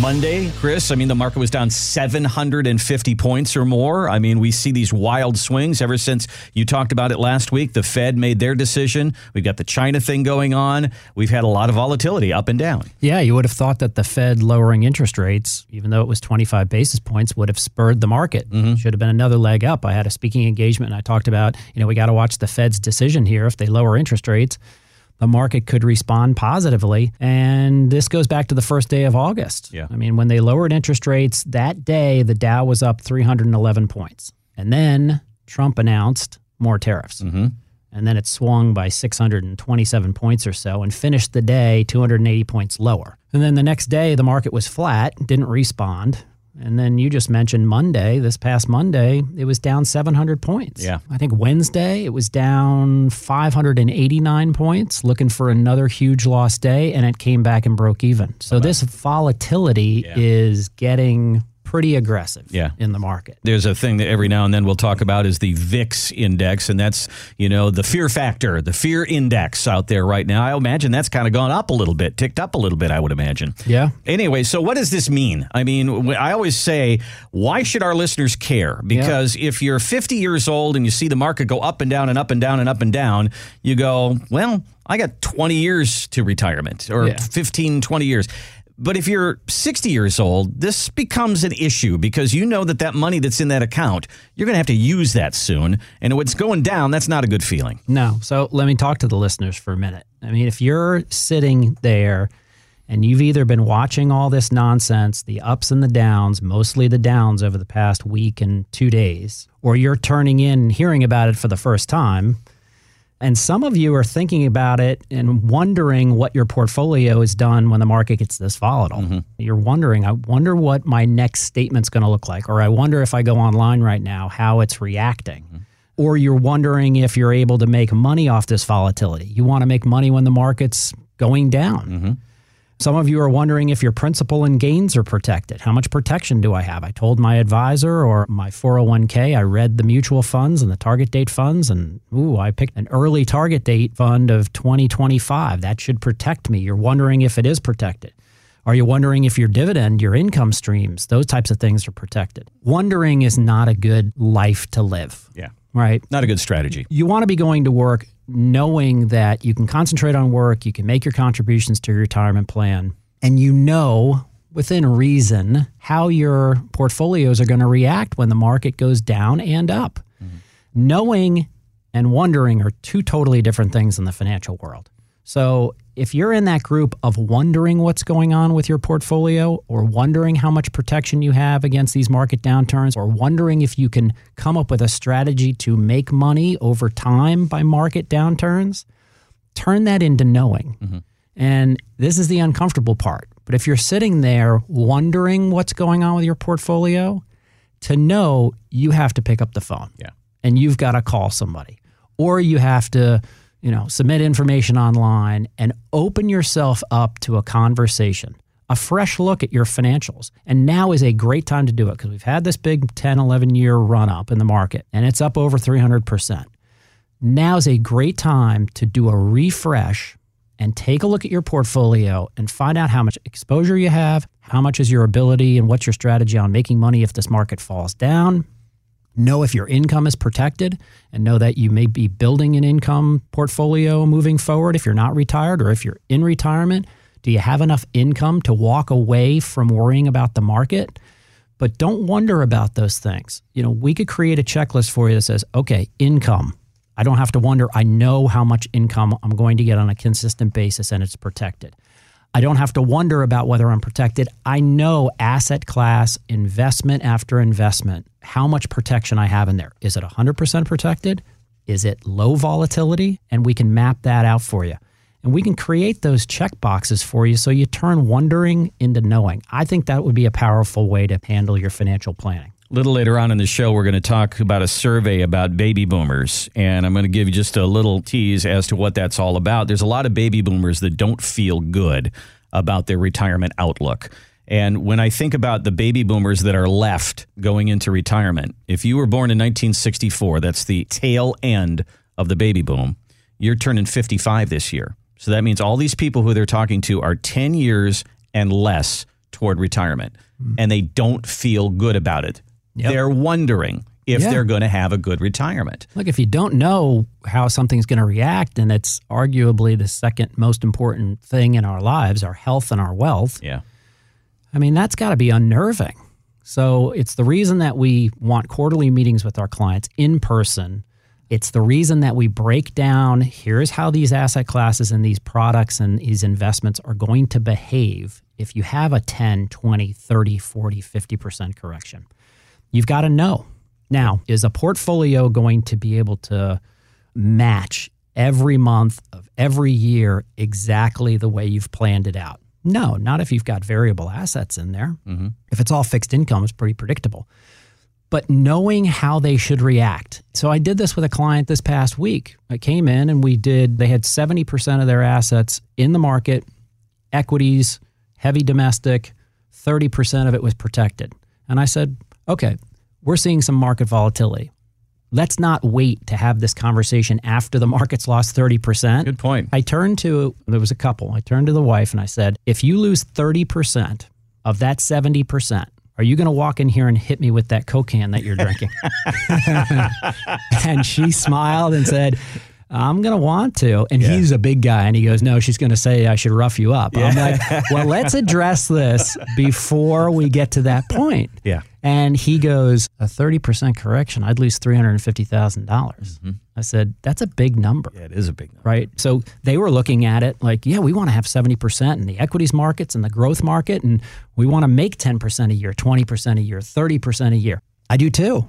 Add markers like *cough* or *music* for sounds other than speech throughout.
Monday, Chris, I mean, the market was down 750 points or more. I mean, we see these wild swings ever since you talked about it last week. The Fed made their decision. We've got the China thing going on. We've had a lot of volatility up and down. Yeah, you would have thought that the Fed lowering interest rates, even though it was 25 basis points, would have spurred the market. Mm-hmm. Should have been another leg up. I had a speaking engagement and I talked about, you know, we got to watch the Fed's decision here if they lower interest rates the market could respond positively. And this goes back to the first day of August. Yeah. I mean, when they lowered interest rates that day, the Dow was up 311 points. And then Trump announced more tariffs. Mm-hmm. And then it swung by 627 points or so and finished the day 280 points lower. And then the next day, the market was flat, didn't respond. And then you just mentioned Monday, this past Monday, it was down 700 points. Yeah. I think Wednesday, it was down 589 points, looking for another huge loss day, and it came back and broke even. So this volatility Yeah. is getting pretty aggressive Yeah. in the market. There's a thing that every now and then we'll talk about is the VIX index, and that's, you know, the fear factor, the fear index out there right now. I imagine that's kind of gone up a little bit, ticked up a little bit, I would imagine. Yeah. Anyway, so what does this mean? I mean, I always say, why should our listeners care? Because if you're 50 years old and you see the market go up and down and up and down and up and down, you go, well, I got 20 years to retirement or Yeah. 15, 20 years. But if you're 60 years old, this becomes an issue because you know that that money that's in that account, you're going to have to use that soon. And when it's going down, that's not a good feeling. No. So let me talk to the listeners for a minute. I mean, if you're sitting there and you've either been watching all this nonsense, the ups and the downs, mostly the downs over the past week and two days, or you're turning in and hearing about it for the first time, and some of you are thinking about it and wondering what your portfolio has done when the market gets this volatile. Mm-hmm. You're wondering, I wonder what my next statement's going to look like, or I wonder if I go online right now, how it's reacting. Mm-hmm. Or you're wondering if you're able to make money off this volatility. You want to make money when the market's going down. Mm-hmm. Some of you are wondering if your principal and gains are protected. How much protection do I have? I told my advisor or my 401k, I read the mutual funds and the target date funds, and ooh, I picked an early target date fund of 2025. That should protect me. You're wondering if it is protected. Are you wondering if your dividend, your income streams, those types of things are protected? Wondering is not a good life to live, Yeah. right? Not a good strategy. you want to be going to work knowing that you can concentrate on work, you can make your contributions to your retirement plan, and you know within reason how your portfolios are going to react when the market goes down and up. Mm-hmm. Knowing and wondering are two totally different things in the financial world. So, if you're in that group of wondering what's going on with your portfolio, or wondering how much protection you have against these market downturns, or wondering if you can come up with a strategy to make money over time by market downturns, turn that into knowing. Mm-hmm. And this is the uncomfortable part. But if you're sitting there wondering what's going on with your portfolio, to know you have to pick up the phone Yeah. and you've got to call somebody or you have to you know submit information online and open yourself up to a conversation a fresh look at your financials and now is a great time to do it because we've had this big 10 11 year run up in the market and it's up over 300% now is a great time to do a refresh and take a look at your portfolio and find out how much exposure you have, how much is your ability, and what's your strategy on making money if this market falls down. Know if your income is protected and know that you may be building an income portfolio moving forward if you're not retired or if you're in retirement. Do you have enough income to walk away from worrying about the market? But don't wonder about those things. You know, we could create a checklist for you that says, okay, income. I don't have to wonder. I know how much income I'm going to get on a consistent basis and it's protected. I don't have to wonder about whether I'm protected. I know asset class, investment after investment, how much protection I have in there. Is it 100% protected? Is it low volatility? And we can map that out for you. And we can create those check boxes for you so you turn wondering into knowing. I think that would be a powerful way to handle your financial planning. A little later on in the show, we're going to talk about a survey about baby boomers. And I'm going to give you just a little tease as to what that's all about. There's a lot of baby boomers that don't feel good about their retirement outlook. And when I think about the baby boomers that are left going into retirement, if you were born in 1964, that's the tail end of the baby boom, you're turning 55 this year. So that means all these people who they're talking to are 10 years and less toward retirement, mm-hmm. and they don't feel good about it. Yep. They're wondering if Yeah. they're going to have a good retirement. Look, if you don't know how something's going to react, and it's arguably the second most important thing in our lives, our health and our wealth, Yeah. I mean, that's got to be unnerving. So it's the reason that we want quarterly meetings with our clients in person. It's the reason that we break down here's how these asset classes and these products and these investments are going to behave if you have a 10, 20, 30, 40, 50% correction. You've got to know. Now, is a portfolio going to be able to match every month of every year exactly the way you've planned it out? No, not if you've got variable assets in there. Mm-hmm. If it's all fixed income, it's pretty predictable. But knowing how they should react. So I did this with a client this past week. I came in and we did, they had 70% of their assets in the market, equities, heavy domestic, 30% of it was protected. And I said, okay, we're seeing some market volatility. Let's not wait to have this conversation after the market's lost 30%. Good point. I turned to, there was a couple. I turned to the wife and I said, if you lose 30% of that 70%, are you going to walk in here and hit me with that Coke can that you're drinking? *laughs* and she smiled and said, I'm going to want to. And he's a big guy. And he goes, No, she's going to say I should rough you up. I'm like, *laughs* Well, let's address this before we get to that point. Yeah. And he goes, A 30% correction, I'd lose $350,000. dollars mm-hmm. I said, That's a big number Yeah, it is a big number. right? So they were looking at it like, yeah, we want to have 70% in the equities markets and the growth market, and we want to make 10% a year, 20% a year, 30% a year. I do too.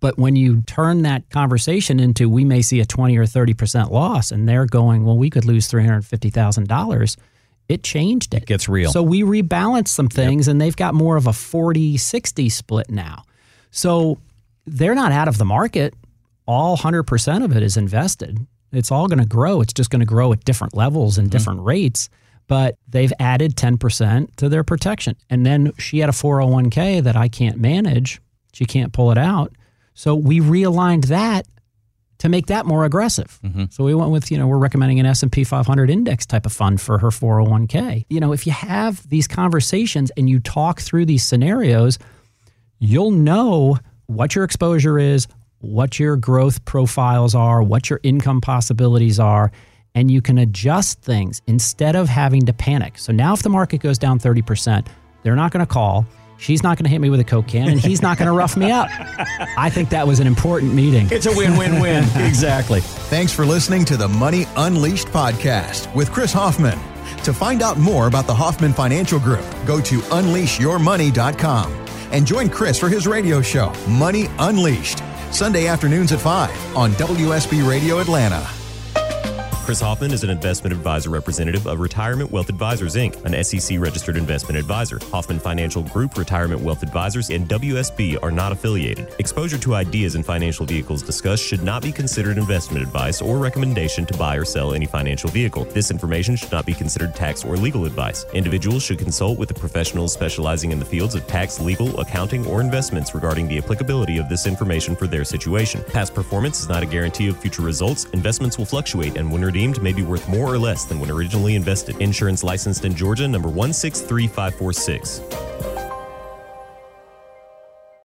But when you turn that conversation into we may see a 20 or 30% loss, and they're going, well, we could lose $350,000, it changed it. It Gets real. So we rebalanced some things, and they've got more of a 40 60 split now. So they're not out of the market. All 100% of it is invested. It's all going to grow. It's just going to grow at different levels and mm-hmm. different rates. But they've added 10% to their protection. And then she had a 401k that I can't manage. She can't pull it out. So we realigned that to make that more aggressive. Mm-hmm. So we went with, you know, we're recommending an S&P 500 index type of fund for her 401k. You know, if you have these conversations and you talk through these scenarios, you'll know what your exposure is, what your growth profiles are, what your income possibilities are, and you can adjust things instead of having to panic. So now if the market goes down 30%, they're not going to call. She's not going to hit me with a Coke can, and he's not going to rough me up. I think that was an important meeting. It's a win win win. exactly. Thanks for listening to the Money Unleashed podcast with Chris Hoffman. To find out more about the Hoffman Financial Group, go to unleashyourmoney.com and join Chris for his radio show, Money Unleashed, Sunday afternoons at 5 on WSB Radio Atlanta. Chris Hoffman is an investment advisor representative of Retirement Wealth Advisors, Inc., an SEC registered investment advisor. Hoffman Financial Group, Retirement Wealth Advisors, and WSB are not affiliated. Exposure to ideas and financial vehicles discussed should not be considered investment advice or recommendation to buy or sell any financial vehicle. This information should not be considered tax or legal advice. Individuals should consult with the professionals specializing in the fields of tax, legal, accounting, or investments regarding the applicability of this information for their situation. Past performance is not a guarantee of future results. Investments will fluctuate and when redeemed may be worth more or less than when originally invested. Insurance licensed in Georgia, number 163546.